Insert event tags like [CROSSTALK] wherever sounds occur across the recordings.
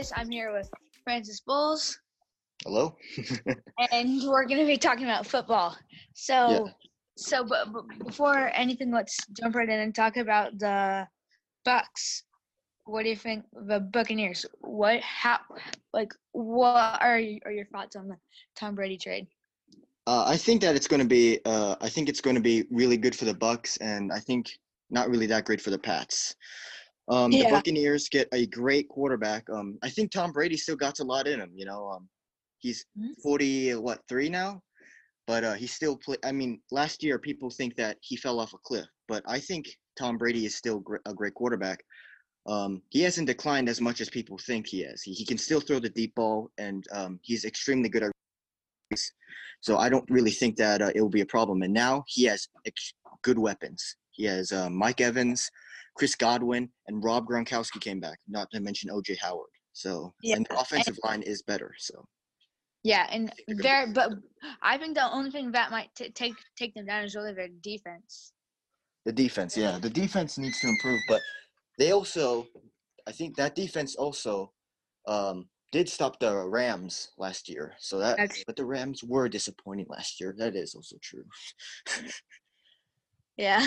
guys. I'm here with Francis Bulls, Hello. [LAUGHS] and we're going to be talking about football. So, Yeah. so, but, but before anything, let's jump right in and talk about the Bucks. What do you think the Buccaneers? What, how, like, what are you, are your thoughts on the Tom Brady trade? Uh, I think that it's going to be. Uh, I think it's going to be really good for the Bucks, and I think not really that great for the Pats. Um, Yeah. The Buccaneers get a great quarterback. Um, I think Tom Brady still got a lot in him. You know, um, he's Mhm. forty, what three now, but uh, he still play. I mean, last year people think that he fell off a cliff, but I think Tom Brady is still gr- a great quarterback. Um, he hasn't declined as much as people think he has. He, he can still throw the deep ball, and um, he's extremely good at. So I don't really think that uh, it will be a problem. And now he has ex- good weapons. He has uh, Mike Evans, Chris Godwin, and Rob Gronkowski came back. Not to mention OJ Howard. So Yeah, and the offensive line is better. So Yeah, and there, but I think the only thing that might t- take take them down is really their defense. the defense, yeah, the defense needs to improve. But they also, I think that defense also um, did stop the Rams last year. So that, That's- but the Rams were disappointing last year. That is also true. [LAUGHS] Yeah.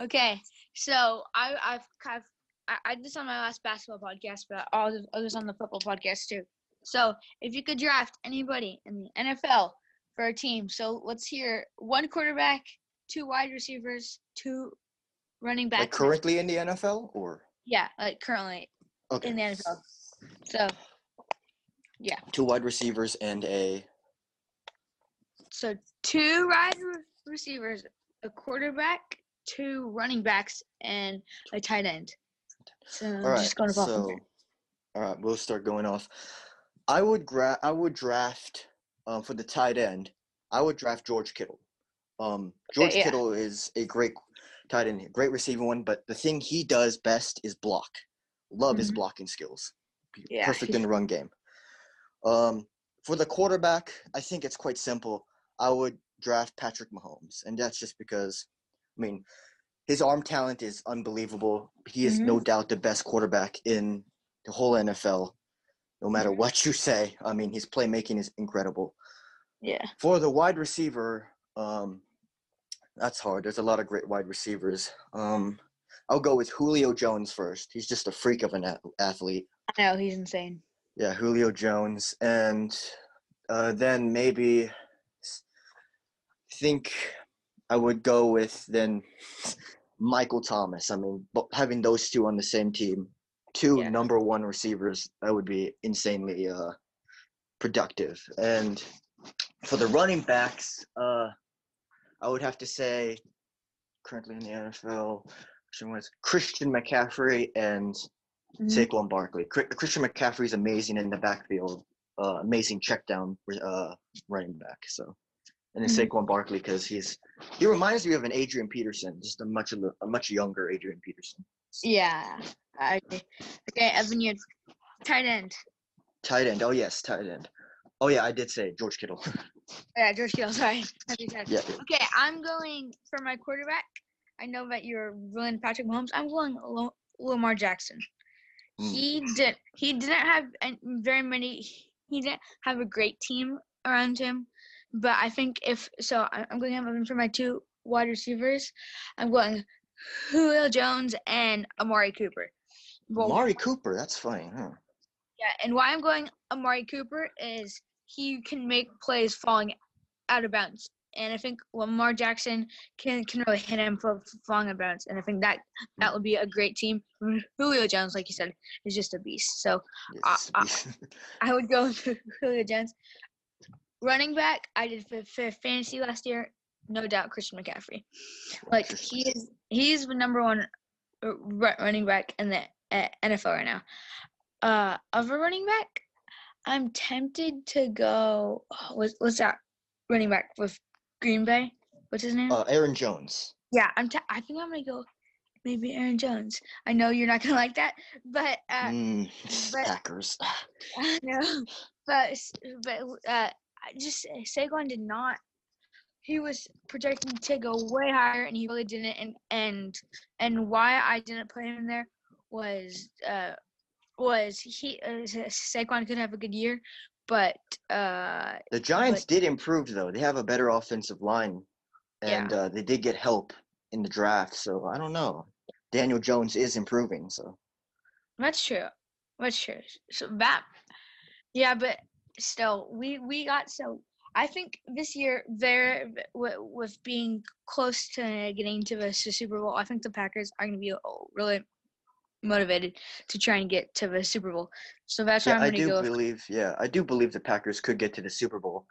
Okay. So I I've I've I, I did this on my last basketball podcast, but do- I'll do this on the football podcast too. So if you could draft anybody in the NFL for a team, so let's hear one quarterback, two wide receivers, two running backs. Like currently in the NFL, or Yeah, like currently okay, in the NFL. So yeah, two wide receivers and a so two wide re- receivers, a quarterback, two running backs, and a tight end. So All right. just going to so, all right, we'll start going off. I would gra- I would draft um, for the tight end. I would draft George Kittle. Um, George yeah. Kittle is a great tight end, great receiving one. But the thing he does best is block. Love his Mhm. blocking skills. Yeah, Perfect in the run game. Um, for the quarterback, I think it's quite simple. I would draft Patrick Mahomes, and that's just because, I mean, his arm talent is unbelievable. He is no doubt the best quarterback in the whole NFL. No matter what you say, I mean, his playmaking is incredible. Yeah. For the wide receiver, um, that's hard. There's a lot of great wide receivers. Um, I'll go with Julio Jones first. He's just a freak of an a- athlete. I know he's insane. Yeah, Julio Jones, and uh, then maybe think I would go with then Michael Thomas. I mean, having those two on the same team, two Yeah. number one receivers, that would be insanely uh, productive. And for the running backs, uh, I would have to say, currently in the NFL, Christian was Christian McCaffrey and Mhm. Saquon Barkley. Christian McCaffrey is amazing in the backfield, uh, amazing check down uh, running back. So, and then Mhm. Saquon Barkley because he's he reminds me of an Adrian Peterson, just a much a much younger Adrian Peterson. Yeah. Agree. Okay, Evan, you tight end. Tight end. Oh yes, tight end. Oh yeah, I did say George Kittle. [LAUGHS] Yeah, George Kittle. [LAUGHS] Sorry. Yeah. Okay, I'm going for my quarterback. I know that you're ruling Patrick Mahomes. I'm going Lamar Jackson. Mm. He did. He didn't have very many. He didn't have a great team around him, but I think if so, I- I'm going to have for my two wide receivers. I'm going Julio Jones and Amari Cooper. Well, Amari Cooper. That's funny. Huh? Yeah, and why I'm going Amari Cooper is he can make plays falling out of bounds. And I think Lamar Jackson can can really hit him for falling out of bounds. And I think that that would be a great team. Julio Jones, like you said, is just a beast. So Yes. uh, [LAUGHS] I would go with [LAUGHS] Julio Jones. Running back, I did for, for fantasy last year. No doubt, Christian McCaffrey. Like he is, he's the number one uh, running back in the uh, NFL right now. Uh, of a running back, I'm tempted to go. oh, what's, what's that running back with Green Bay? What's his name? uh, Aaron Jones. yeah, I'm. T- I think I'm gonna go. Maybe Aaron Jones. I know you're not gonna [LAUGHS] like that, but uh, Mm, but- Packers. [SIGHS] [LAUGHS] I know, but but uh, just Saquon did not. He was projected to go way higher, and he really didn't. And and and why I didn't put him there was uh was he uh, Sa- Saquon could have a good year, but uh, The Giants But- did improve though. They have a better offensive line, Yeah. and uh, they did get help in the draft. So I don't know. Daniel Jones is improving. So that's true. That's true. So that, yeah, but still, we we got so. I think this year, there with, being close to getting to the Super Bowl, I think the Packers are going to be uh, really motivated to try and get to the Super Bowl. So that's why yeah, I'm going to do go. with- believe. Yeah, I do believe the Packers could get to the Super Bowl.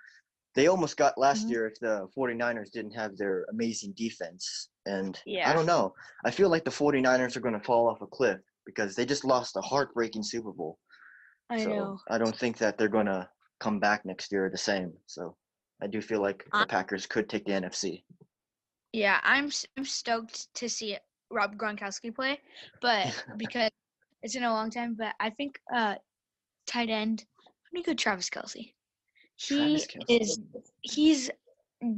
They almost got last Mhm. year if the 49ers didn't have their amazing defense. And yeah. I don't know. I feel like the 49ers are going to fall off a cliff because they just lost a heartbreaking Super Bowl. I so know. I don't think that they're going to come back next year the same. So I do feel like the Packers could take the NFC. Yeah, I'm I'm stoked to see Rob Gronkowski play, but [LAUGHS] because it's been a long time. But I think uh, tight end. I'm gonna go Travis Kelce. He Travis Kelce. is he's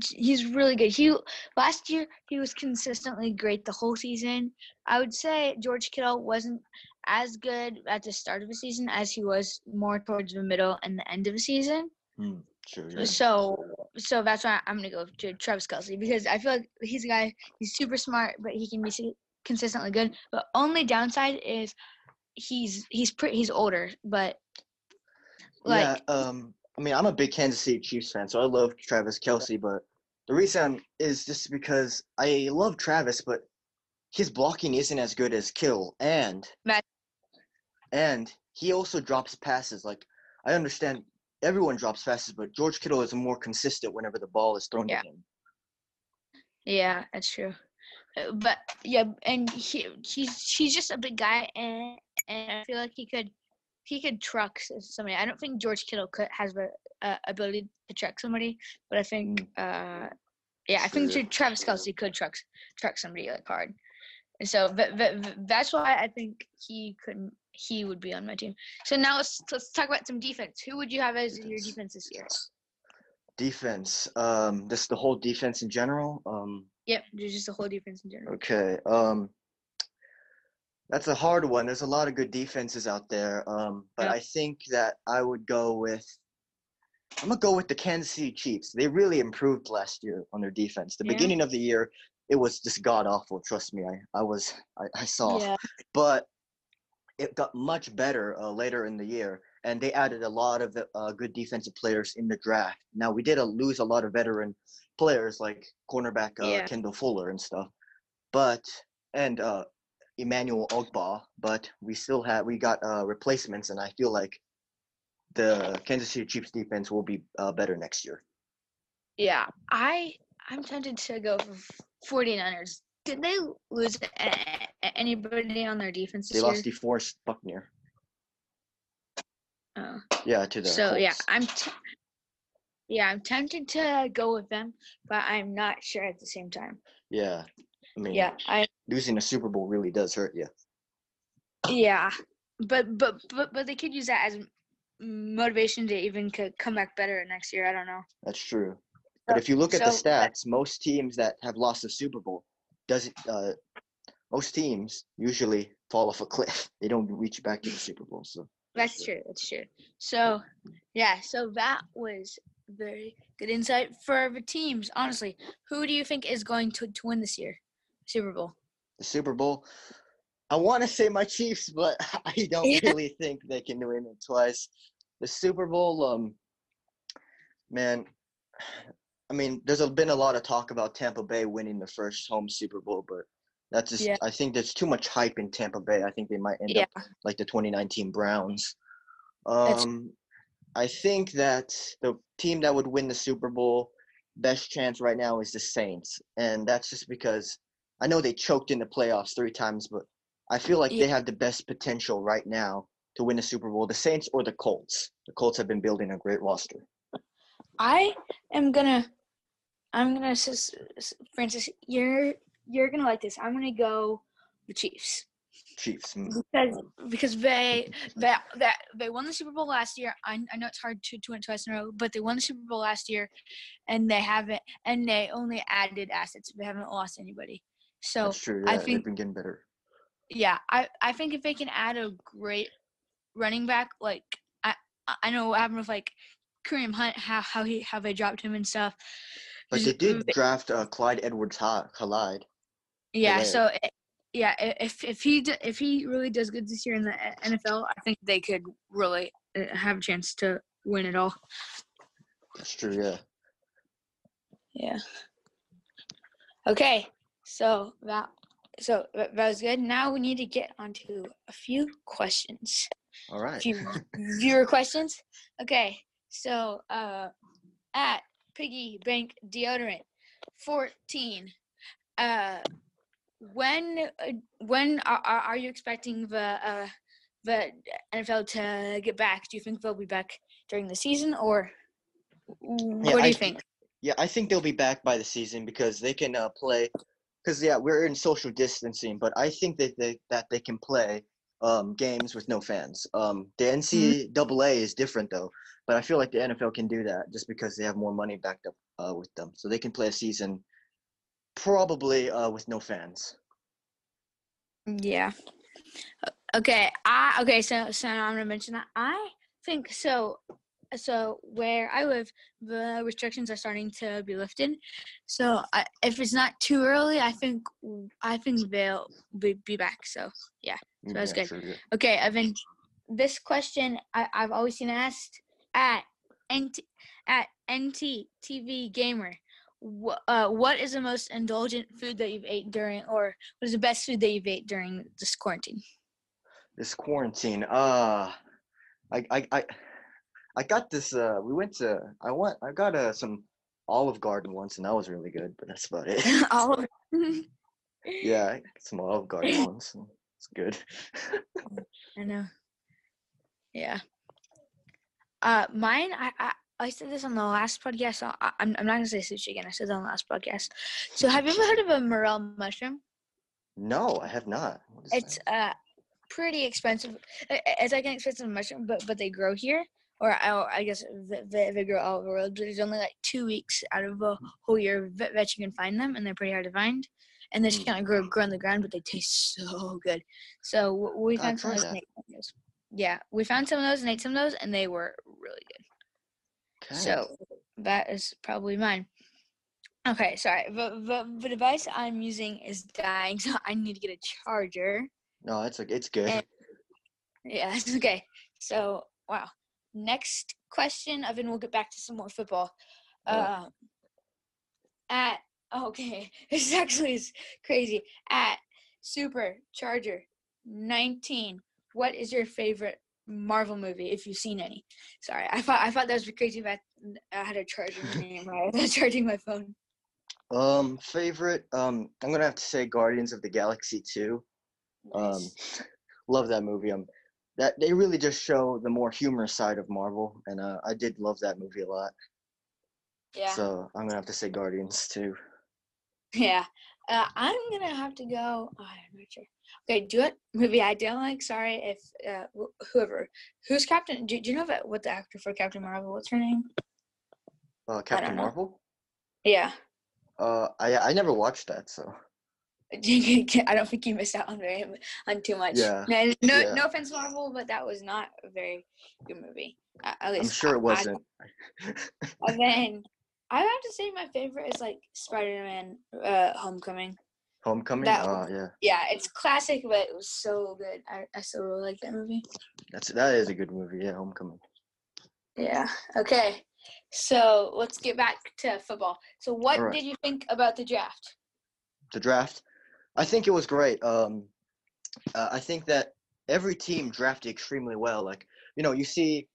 he's really good. He last year he was consistently great the whole season. I would say George Kittle wasn't as good at the start of the season as he was more towards the middle and the end of the season. Hmm, sure. Yeah. So so that's why I'm gonna go to Travis Kelce because I feel like he's a guy. He's super smart, but he can be consistently good. But only downside is he's he's pretty he's older, but like yeah, um, I mean, I'm a big Kansas City Chiefs fan, so I love Travis Kelce. But the reason is just because I love Travis, but his blocking isn't as good as Kill, and That- and he also drops passes. Like I understand everyone drops passes, but George Kittle is more consistent whenever the ball is thrown Yeah. to him. yeah, that's true. Uh, But yeah, and he he's he's just a big guy, and and I feel like he could he could truck somebody. I don't think George Kittle could has the uh, ability to truck somebody, but I think uh yeah, I think. Tra- Travis Kelce could truck truck somebody like hard. And so th- th- th- that's why I think he couldn't he would be on my team. So now let's let's talk about some defense. Who would you have as your Defense. this year? Defense, um, just the whole defense in general. Um, Yep, just the whole defense in general. Okay. Um that's a hard one. There's a lot of good defenses out there. Um, but Yeah. I think that I would go with I'm gonna go with the Kansas City Chiefs. They really improved last year on their defense. The Yeah. beginning of the year, it was just god awful. Trust me, I, I was I, I saw. Yeah, But it got much better uh, later in the year, and they added a lot of uh, good defensive players in the draft. Now we did uh, lose a lot of veteran players like cornerback uh, Yeah. Kendall Fuller and stuff, but and uh, Emmanuel Ogbah, but we still have we got uh, replacements, and I feel like the Kansas City Chiefs defense will be uh, better next year. yeah. I I'm tempted to go for 49ers. Did they lose anybody on their defense They this year? lost DeForest Buckner, Oh. yeah, to the So yeah, I'm t- yeah, I'm tempted to go with them, but I'm not sure at the same time. yeah. I mean, Yeah, I losing a Super Bowl really does hurt you. yeah, but but but but they could use that as motivation to even co- come back better next year. I don't know. That's true. But if you look at the stats, most teams that have lost the Super Bowl doesn't. Uh, most teams usually fall off a cliff. [LAUGHS] They don't reach back to the Super Bowl. So That's true. That's true. So, yeah. So that was very good insight for the teams. Honestly, who do you think is going to, to win this year, Super Bowl? the Super Bowl. I want to say my Chiefs, but [LAUGHS] I don't Yeah. really think they can win it twice. The Super Bowl, um, man. [SIGHS] I mean, there's been a lot of talk about Tampa Bay winning the first home Super Bowl, but that's just. Yeah. I think there's too much hype in Tampa Bay. I think they might end Yeah. up like the 2019 Browns. Um, I think that the team that would win the Super Bowl, best chance right now is the Saints, and that's just because I know they choked in the playoffs three times, but I feel like Yeah. they have the best potential right now to win the Super Bowl. The Saints or the Colts. The Colts have been building a great roster. I am gonna, I'm gonna, Francis, you're you're gonna like this. I'm gonna go the Chiefs Chiefs. mm. because because they they that they won the Super Bowl last year. I, I know it's hard to to win twice in a row, but they won the Super Bowl last year, and they haven't and they only added assets. They haven't lost anybody. So That's true. I Yeah, think- they've been getting better. yeah, I I think if they can add a great running back, like I I know what happened with like Kareem Hunt, how how he how they dropped him and stuff. But they did draft uh, Clyde Edwards-Helaire. Yeah, Hilarious. so i- yeah, if if he d- if he really does good this year in the uh, NFL, I think they could really uh, have a chance to win it all. That's true. Yeah. Yeah. Okay, so that so that that was good. Now we need to get onto a few questions. All right. A few [LAUGHS] viewer questions. Okay, so uh, at Piggy Bank Deodorant, fourteen. Uh, when uh, when are, are you expecting the uh the NFL to get back? Do you think they'll be back during the season, or what do I- you think? Yeah, I think they'll be back by the season because they can uh, play. Because yeah, we're in social distancing, but I think that they that they can play um, games with no fans. Um, the NCAA is different though, but I feel like the NFL can do that just because they have more money backed up uh, with them, so they can play a season probably uh, with no fans. Yeah. Okay. I okay. So so I'm gonna mention that. I think so. So where I live, the restrictions are starting to be lifted. So I, if it's not too early, I think I think they'll be, be back. So yeah, So that's good. true, yeah. okay, Evan. This question I, I've always seen asked at NT at NT TV Gamer. Wh- uh, what is the most indulgent food that you've ate during, or what is the best food that you've ate during this quarantine? This quarantine, uh, I I I, I got this. Uh, we went to. I want. I got uh, some Olive Garden once, and that was really good. But that's about it. [LAUGHS] Of [LAUGHS] yeah, some Olive Garden [LAUGHS] once. It's good. I know. Yeah. Uh, mine. I, I I said this on the last podcast. So I, I'm I'm not gonna say sushi again. I said that on the last podcast. So have you ever heard of a morel mushroom? No, I have not. It's that? uh pretty expensive. It's like an expensive mushroom, but but they grow here, or I, I guess they, they grow all over the world. But there's only like two weeks out of a whole year that, you can find them, and they're pretty hard to find. And they just Mm. kind of grow grow on the ground, but they taste so good. So we found some of those. and ate some of those. Yeah, we found some of those and ate some of those, and they were really good. Okay. So that is probably mine. Okay, sorry. The, the, the device I'm using is dying, [LAUGHS] so I need to get a charger. no, it's like it's good. and- Yeah, it's okay. So, wow. Next question, Evan, we'll get back to some more football. Uh, at, okay, [LAUGHS] this actually is crazy. At Supercharger 19, what is your favorite Marvel movie, if you've seen any? Sorry, I thought I thought that was crazy that I had a charger name right. Charging my phone. Um, favorite. Um, I'm gonna have to say Guardians of the Galaxy 2. Um, [LAUGHS] love that movie. Um, that they really just show the more humorous side of Marvel, and uh, I did love that movie a lot. yeah. So I'm gonna have to say Guardians too. [LAUGHS] Yeah. Uh, I'm gonna have to go. oh, I'm not sure. Okay, do it. Movie I don't like. Sorry if uh, wh- whoever who's Captain. Do, do you know that what the actor for Captain Marvel? What's her name? Uh, Captain know. Marvel. Yeah. Uh, I I never watched that, so [LAUGHS] I don't think you missed out on very on too much. Yeah, No, no, yeah. no offense, Marvel, but that was not a very good movie. Uh, at least I'm sure I- it wasn't. I, and then I have to say my favorite is like Spider-Man: uh, Homecoming. Homecoming. that Oh one- yeah, Yeah, it's classic, but it was so good. I, I still really like that movie. that's that is a good movie. Yeah, Homecoming. Yeah. Okay. So let's get back to football. So what Alright. did you think about the draft? The draft. I think it was great. Um, uh, I think that every team drafted extremely well. Like you know, you see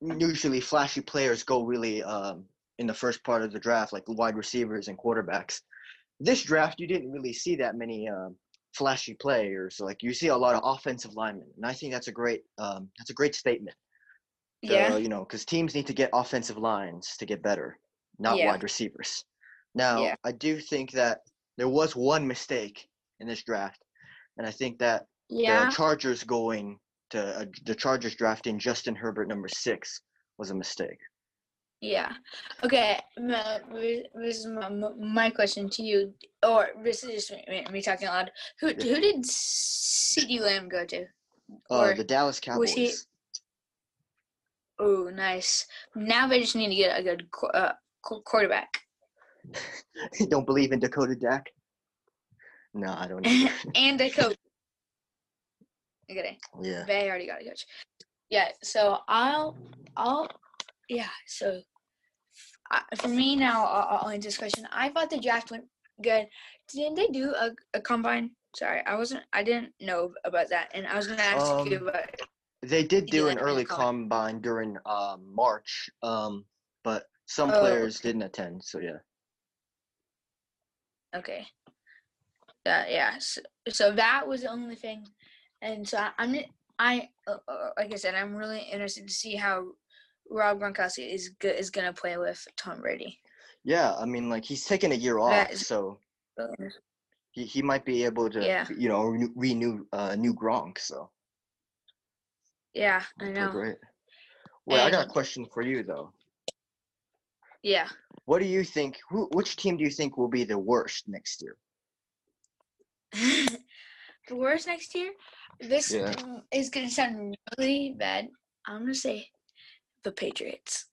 usually flashy players go really um, in the first part of the draft, like wide receivers and quarterbacks. This draft, you didn't really see that many um, flashy players. Like you see a lot of offensive linemen, and I think that's a great um, that's a great statement. Yeah. Uh, you know, because teams need to get offensive lines to get better, not Yeah. wide receivers. Now, Yeah. I do think that there was one mistake in this draft, and I think that Yeah. the Chargers going to uh, the Chargers drafting Justin Herbert number six was a mistake. Yeah. Okay. ma- This is my, my question to you, or this is just me, me talking loud. Who Yeah. who did CeeDee Lamb go to? Uh, Or the Dallas was he- Cowboys. Oh, nice. Now they just need to get a good uh, qu- quarterback [LAUGHS] don't believe in Dakota Dak? No, I don't. [LAUGHS] and a coach. Okay, yeah. they already got a coach. Yeah, so I'll, I'll, yeah. So for me now, I'll, I'll answer this question. I thought the draft went good. Didn't they do a, a combine? Sorry, I wasn't. I didn't know about that, and I was gonna ask you Um, about. They did do an early combine. combine during um, March, um, but some Oh, players okay. didn't attend. So yeah. Okay. Uh, yeah. So, so that was the only thing, and so I, I'm n- I uh, uh, like I said, I'm really interested to see how Rob Gronkowski is go- is gonna play with Tom Brady. Yeah, I mean, like he's taking a year off, is- so he, he might be able to, Yeah. you know, renew, renew uh, new Gronk. So Yeah, I know. great. Wait, I got a question for you though. Yeah. What do you think? Who, which team do you think will be the worst next year? [LAUGHS] the worst next year. This Yeah. is gonna sound really bad. I'm gonna say the Patriots.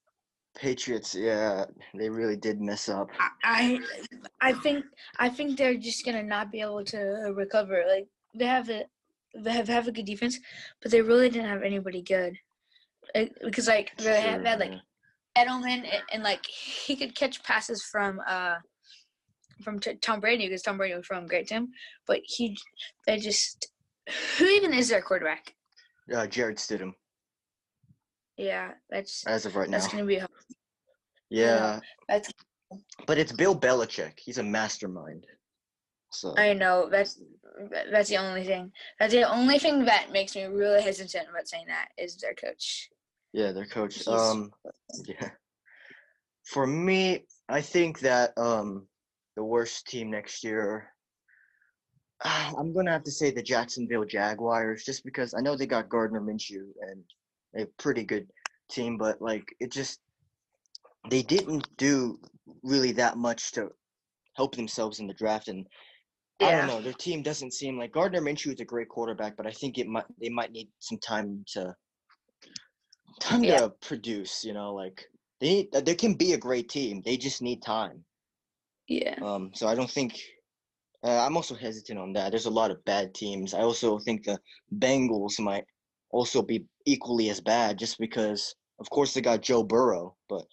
Patriots. Yeah, they really did mess up. I, I think I think they're just gonna not be able to recover. Like they have a they have, have a good defense, but they really didn't have anybody good. Like, because like they had, they had like. Edelman and, and like he could catch passes from uh from t- Tom Brady because Tom Brady was from Great Tim, but he they just who even is their quarterback? Uh, Jarrett Stidham, Yeah, that's as of right now. that's gonna be hard. Yeah, That's but it's Bill Belichick. He's a mastermind. So I know that's that's the only thing. That's the only thing that makes me really hesitant about saying that is their coach. yeah, their coach. He's- Um, yeah. For me, I think that um the worst team next year. [SIGHS] I'm gonna have to say the Jacksonville Jaguars, just because I know they got Gardner Minshew and a pretty good team, but like it just they didn't do really that much to help themselves in the draft, and I don't know. Their team doesn't seem like Gardner Minshew is a great quarterback, but I think it might they might need some time to time Yeah. to produce. You know, like they need, they can be a great team. They just need time. Yeah. Um, so I don't think. Uh, I'm also hesitant on that. There's a lot of bad teams. I also think the Bengals might also be equally as bad, just because, of course, they got Joe Burrow, but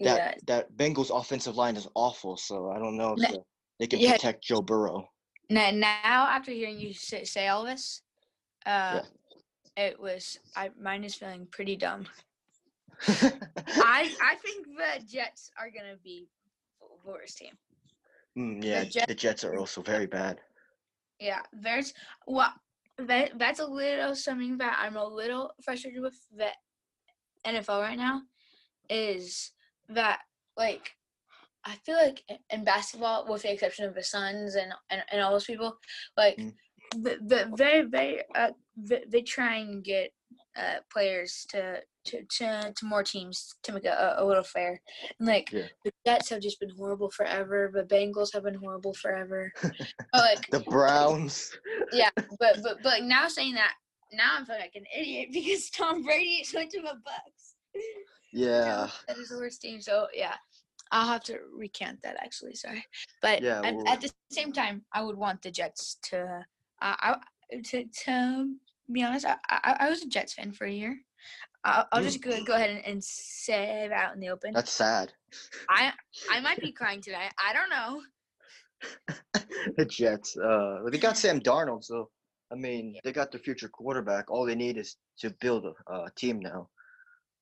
that yeah. that Bengals offensive line is awful. So I don't know if the- they can yeah. protect Joe Burrow. Now, now after hearing you say, say all this, uh, it was I mine is feeling pretty dumb. [LAUGHS] I I think the Jets are gonna be the worst team. Mm, yeah, Jets- the Jets are also very bad. Yeah, there's well, that that's a little something that I'm a little frustrated with the NFL right now, is that like I feel like in basketball, with the exception of the Suns and and, and all those people, like Mm. the, the they they uh they, they try and get uh players to to to, to more teams to make a, a little fair. And like Yeah. the Jets have just been horrible forever. The Bengals have been horrible forever. [LAUGHS] but like The Browns. Yeah, but but but like now saying that now I'm feeling like an idiot [LAUGHS] because Tom Brady [LAUGHS] went to the Bucks. Yeah. that is the worst team. So yeah, I'll have to recant that actually. Sorry, but Yeah, at, at the same time, I would want the Jets to. Uh, I to to be honest, I, I I was a Jets fan for a year. I'll, I'll just go, go ahead and, and say it out in the open. That's sad. I I might be crying today. I don't know. [LAUGHS] the Jets. Uh, they got Sam Darnold, so I mean, they got their future quarterback. All they need is to build a uh, team now.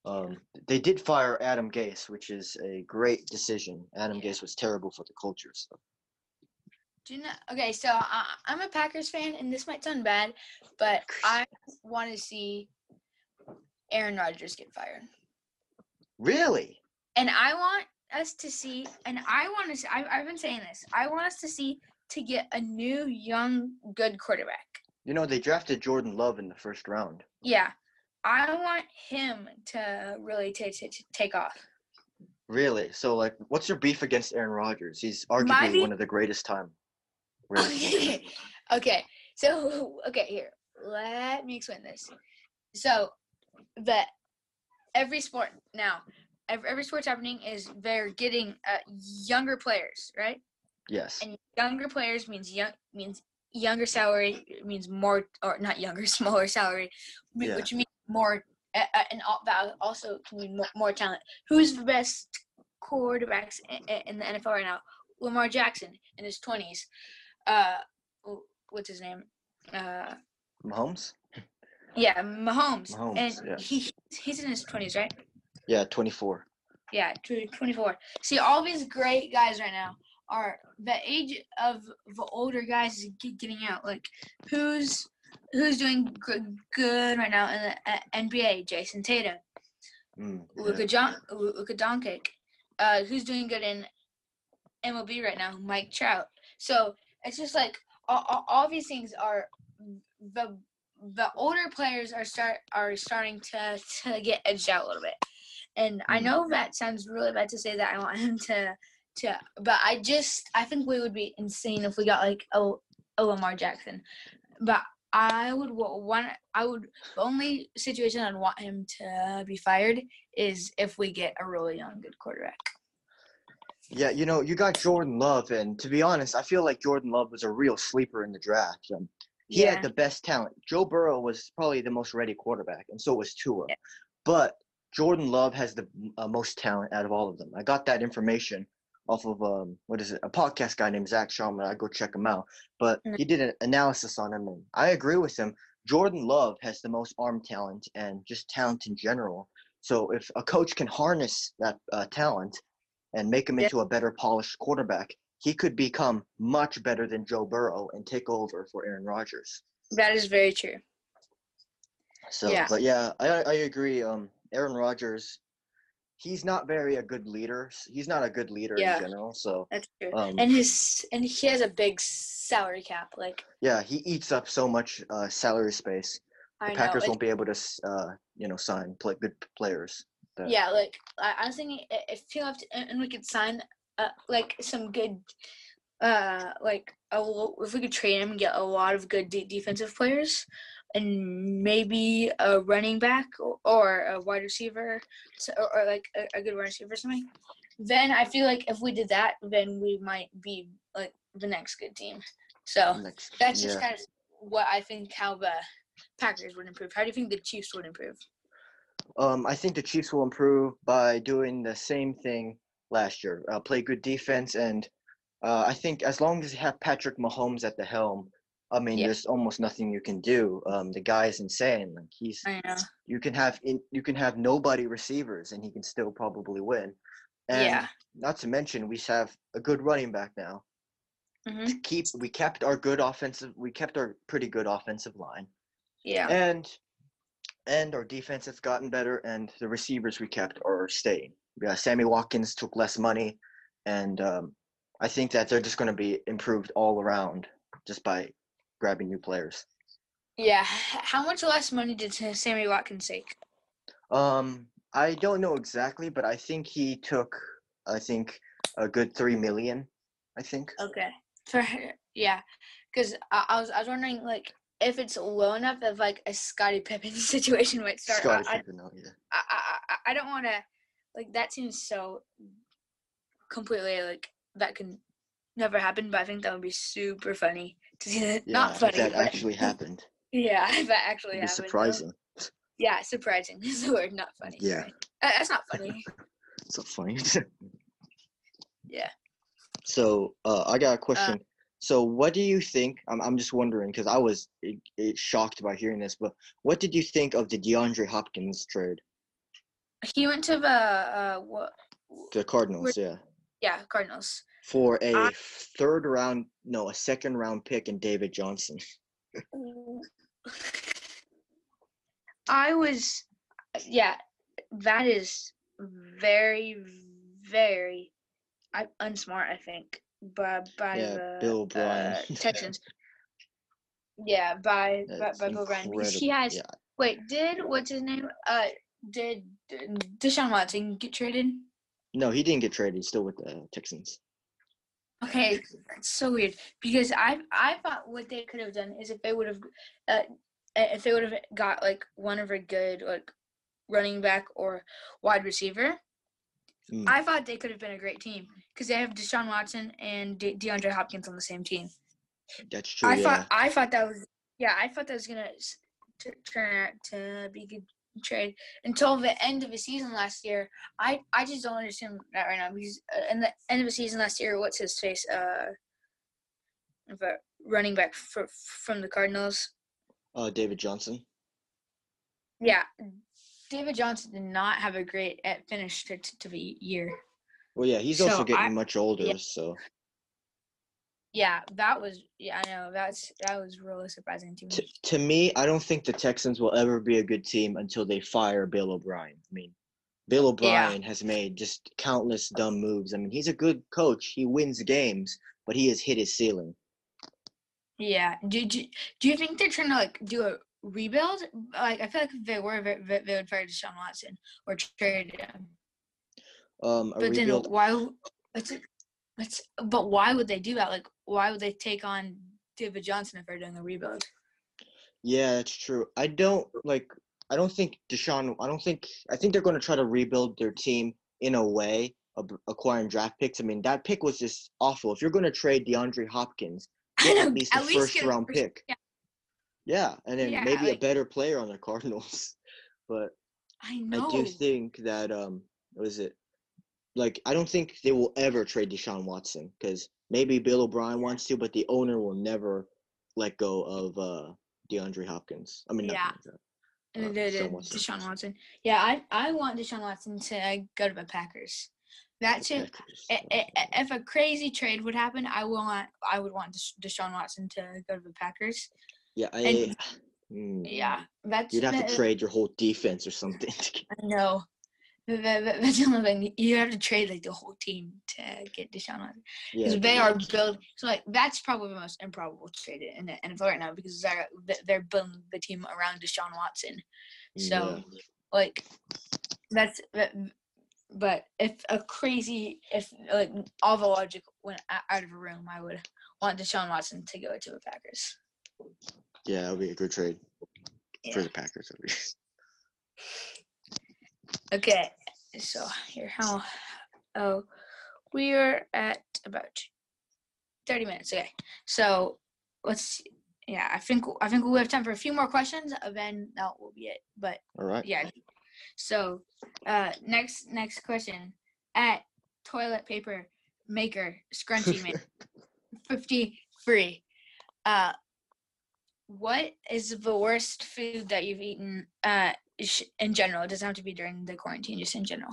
Um, they did fire Adam Gase, which is a great decision. Adam Gase was terrible for the culture. So. Do you know? Okay, so uh, I'm a Packers fan, and this might sound bad, but I want to see Aaron Rodgers get fired, Really? and I want us to see, and I want to. See, I, I've been saying this. I want us to see to get a new, young, good quarterback. You know, they drafted Jordan Love in the first round. Yeah, I want him to really ta- ta- take off. Really? So, like, what's your beef against Aaron Rodgers? He's arguably beef- one of the greatest time. Really. [LAUGHS] okay, so [LAUGHS] okay here. let me explain this. So, the every sport now, every, every sport's happening is they're getting uh, younger players, right? Yes. And younger players means young means younger salary means more or not younger, [LAUGHS] smaller salary, Yeah. which means more uh, and al- that also can mean more, more talent. Who's the best quarterbacks in, in the NFL right now? Lamar Jackson in his twenties. Uh, what's his name? Uh, Mahomes? yeah, Mahomes. Mahomes, and yeah. he he's in his twenties, right? Yeah, 24. Yeah, tw- 24. See, all these great guys right now are the age of the older guys is getting out. Like, who's who's doing good, good right now in the NBA? Jayson Tatum, Mm, yeah. Luka John, Luka Doncic. Uh, who's doing good in MLB right now? Mike Trout. So it's just like all, all, these things are the the older players are start are starting to to get edged out a little bit. And I Mm. know that sounds really bad to say that I want him to to but I just I think we would be insane if we got like a, a Lamar Jackson. But I would want I would the only situation I'd want him to be fired is if we get a really young good quarterback. Yeah, you know, you got Jordan Love, and to be honest, I feel like Jordan Love was a real sleeper in the draft. Um, he Yeah. had the best talent. Joe Burrow was probably the most ready quarterback, and so was Tua. Yeah. But Jordan Love has the uh, most talent out of all of them. I got that information off of um, what is it? A podcast guy named Zach Sharman. I go check him out. But Mm. he did an analysis on him, and I agree with him. Jordan Love has the most arm talent and just talent in general. So if a coach can harness that uh, talent and make him Yeah. into a better polished quarterback, he could become much better than Joe Burrow and take over for Aaron Rodgers. That is very true. So, Yeah. but yeah, I I agree. Um, Aaron Rodgers, he's not very a good leader. He's not a good leader Yeah. in general. So, That's true. um, and his and he has a big salary cap. Like yeah, he eats up so much uh, salary space. The I. Packers like, won't be able to, uh, you know, sign play good players. That- Yeah, like I, I was thinking if left and and we could sign uh, like some good, uh, like a, if we could trade him and get a lot of good de- defensive players, and maybe a running back or, or a wide receiver, so, or, or like a, a good wide receiver or something. Then I feel like if we did that, then we might be like the next good team. So Next, that's just yeah. kind of what I think how the Packers would improve. How do you think the Chiefs would improve? Um, I think the Chiefs will improve by doing the same thing last year. Uh, play good defense, and uh, I think as long as you have Patrick Mahomes at the helm, I mean, Yeah. there's almost nothing you can do. Um, the guy is insane. Like he's, you can have in, you can have nobody receivers, and he can still probably win. And Yeah. Not to mention, we have a good running back now. hmm To keep, we kept our good offensive, we kept our pretty good offensive line. Yeah. and and our defense has gotten better and the receivers we kept are staying yeah sammy watkins took less money and um, i think that they're just going to be improved all around just by grabbing new players Yeah. How much less money did Sammy Watkins take? um i don't know exactly but i think he took i think a good three million i think Okay. [LAUGHS] For yeah, because I, I was I was wondering like if it's low enough that like a Scottie Pippen [LAUGHS] situation might start. Scottie I, Pippen, yeah. I, I, I- I don't want to like that seems so completely like that can never happen. But I think that would be super funny to see that. yeah Not if funny. that but, actually happened [LAUGHS] Yeah, if [LAUGHS] that actually happened. surprising Yeah, surprising is the word, not funny. Yeah. sorry. Uh, that's not funny. it's not funny Yeah. So uh, I got a question. So what do you think? I'm I'm just wondering because I was it, it shocked by hearing this, but what did you think of the DeAndre Hopkins trade? He went to the uh what? The Cardinals, yeah, Yeah, Cardinals. for a I- third round, no, a second round pick and David Johnson. [LAUGHS] I was, yeah, that is very, very I, unsmart. I think by by Yeah, the Bill uh, [LAUGHS] Texans. yeah, by by, That's by Bill because he has. Yeah. Wait, did what's his name? Uh, did Deshaun Watson get traded? No, he didn't get traded. He's still with the Texans. Okay, that's so weird because I I thought what they could have done is if they would have, uh, if they would have got like one of a good like running back or wide receiver, Mm. I thought they could have been a great team because they have Deshaun Watson and De- DeAndre Hopkins on the same team. That's true. I yeah. thought I thought that was yeah I thought that was gonna t- turn out to be a good trade until the end of the season last year. I I just don't understand that right now because uh, in the end of the season last year, what's his face? Uh, the running back for, from the Cardinals. uh, David Johnson. Yeah, David Johnson did not have a great uh, finish to, to, to the year. Well, yeah, he's So, also getting I- much older, yeah. so Yeah, that was yeah I know that's that was really surprising to me. to, to me, I don't think the Texans will ever be a good team until they fire Bill O'Brien. I mean, Bill O'Brien has made just countless dumb moves. I mean, he's a good coach. He wins games, but he has hit his ceiling. Yeah. Do, do, do you think they're trying to like do a rebuild? Like I feel like if they were, they they would fire Deshaun Watson or trade him. Um, But then why? Let's, let's. But why would they do that? Like, why would they take on David Johnson if they're doing a rebuild? Yeah, that's true. I don't like. I don't think Deshaun. I don't think. I think they're going to try to rebuild their team in a way of acquiring draft picks. I mean, that pick was just awful. If you're going to trade DeAndre Hopkins, get at least get a round first- pick. Yeah, Yeah, and then Yeah, maybe a better player on the [LAUGHS] Cardinals. But I know. I do think that um, what is it? Like, I don't think they will ever trade Deshaun Watson because maybe Bill O'Brien wants to, but the owner will never let go of uh DeAndre Hopkins. I mean, not Yeah. Uh, uh, the, the, Deshaun Watson. Deshaun Watson. Yeah, I I want Deshaun Watson to go to the Packers. That's the it. Packers. I- I- I- If a crazy trade would happen, I want I would want Desha- Deshaun Watson to go to the Packers. Yeah, I. and- Hmm. [SIGHS] Yeah, that's You'd have that- to trade your whole defense or something. to [LAUGHS] that's the only thing. You have to trade like the whole team to get Deshaun Watson yeah, because they yeah. are built. So like that's probably the most improbable trade in the NFL right now because they're they're building the team around Deshaun Watson. So like that's that, but if a crazy if like all the logic went out of a room, I would want Deshaun Watson to go to the Packers. yeah, that would be a good trade for the Packers. at least. Okay, so here how oh we are at about thirty minutes. Okay, so let's yeah, I think I think we'll have time for a few more questions, and then that will be it. But All right. yeah, so uh, next next question at toilet paper maker scrunchy [LAUGHS] man fifty three. Uh, what is the worst food that you've eaten uh in general? It doesn't have to be during the quarantine, just in general.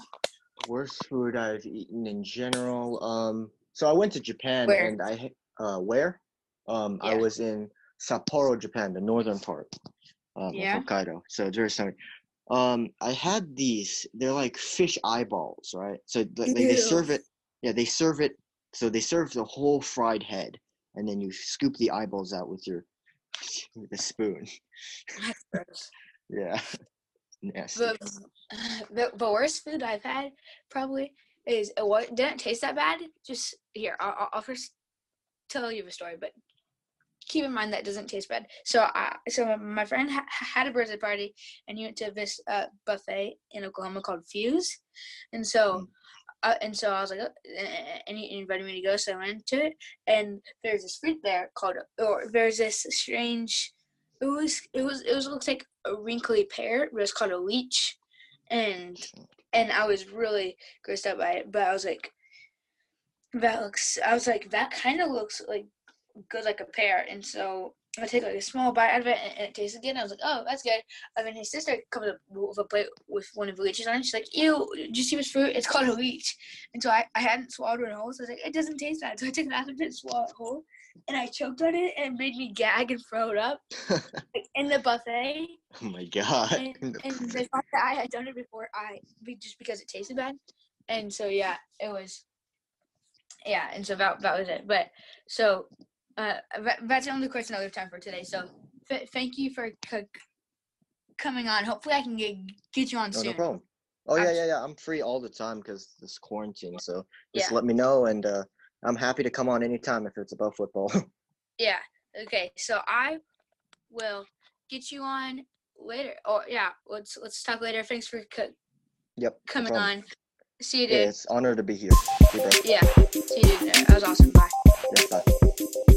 Worst food I've eaten in general. Um, so I went to Japan Where? and I uh where? Um, I was in Sapporo, Japan, the northern part um, Yeah. of Hokkaido. So it's very sunny. Um, I had these. They're like fish eyeballs, right? So th- they, they serve it. Yeah, they serve it. So they serve the whole fried head, and then you scoop the eyeballs out with your with a spoon. [LAUGHS] Yeah, nasty. the, [SIGHS] the the worst food I've had probably is uh, what didn't taste that bad. Just here, I'll, I'll- first tell you the story, but keep in mind that doesn't taste bad. So I so my friend ha- had a birthday party and he went to this uh, buffet in Oklahoma called Fuse, and so. Mm. Uh, and so I was like, oh, eh, and he invited me to go, so I went to it. And there's this fruit there called, or there's this strange. It was, it was, it was looks like a wrinkly pear, but it's called a leech, and and I was really grossed out by it. But I was like, that looks. I was like, that kind of looks like good, like a pear. And so I take like a small bite out of it, and, and it tasted good. And I was like, oh, that's good. And then his sister comes up with a plate with one of the leeches on it. She's like, ew, did you see this fruit? It's called a leech. And so I, I hadn't swallowed it whole, so I was like, it doesn't taste bad. [LAUGHS] So I took of it and swallowed it whole. And I choked on it, and it made me gag and throw it up [LAUGHS] like, in the buffet oh my god. and, and they thought that I had done it before. I just because it tasted bad, and so yeah, it was. Yeah, and so that that was it. But so, uh, that's the only question I have time for today. So, th- thank you for c- coming on. Hopefully, I can get get you on No, soon. no problem. Oh yeah, yeah, yeah. I'm free all the time because this quarantine. So just Yeah. let me know, and uh, I'm happy to come on anytime if it's about football. [LAUGHS] Yeah. Okay. So I will get you on later. Or yeah, let's let's talk later. Thanks for co- Yep. coming problem. on. See you, Yeah, it's an honor to be here. Yeah. See you, dude. That was awesome. Bye. Yeah, bye.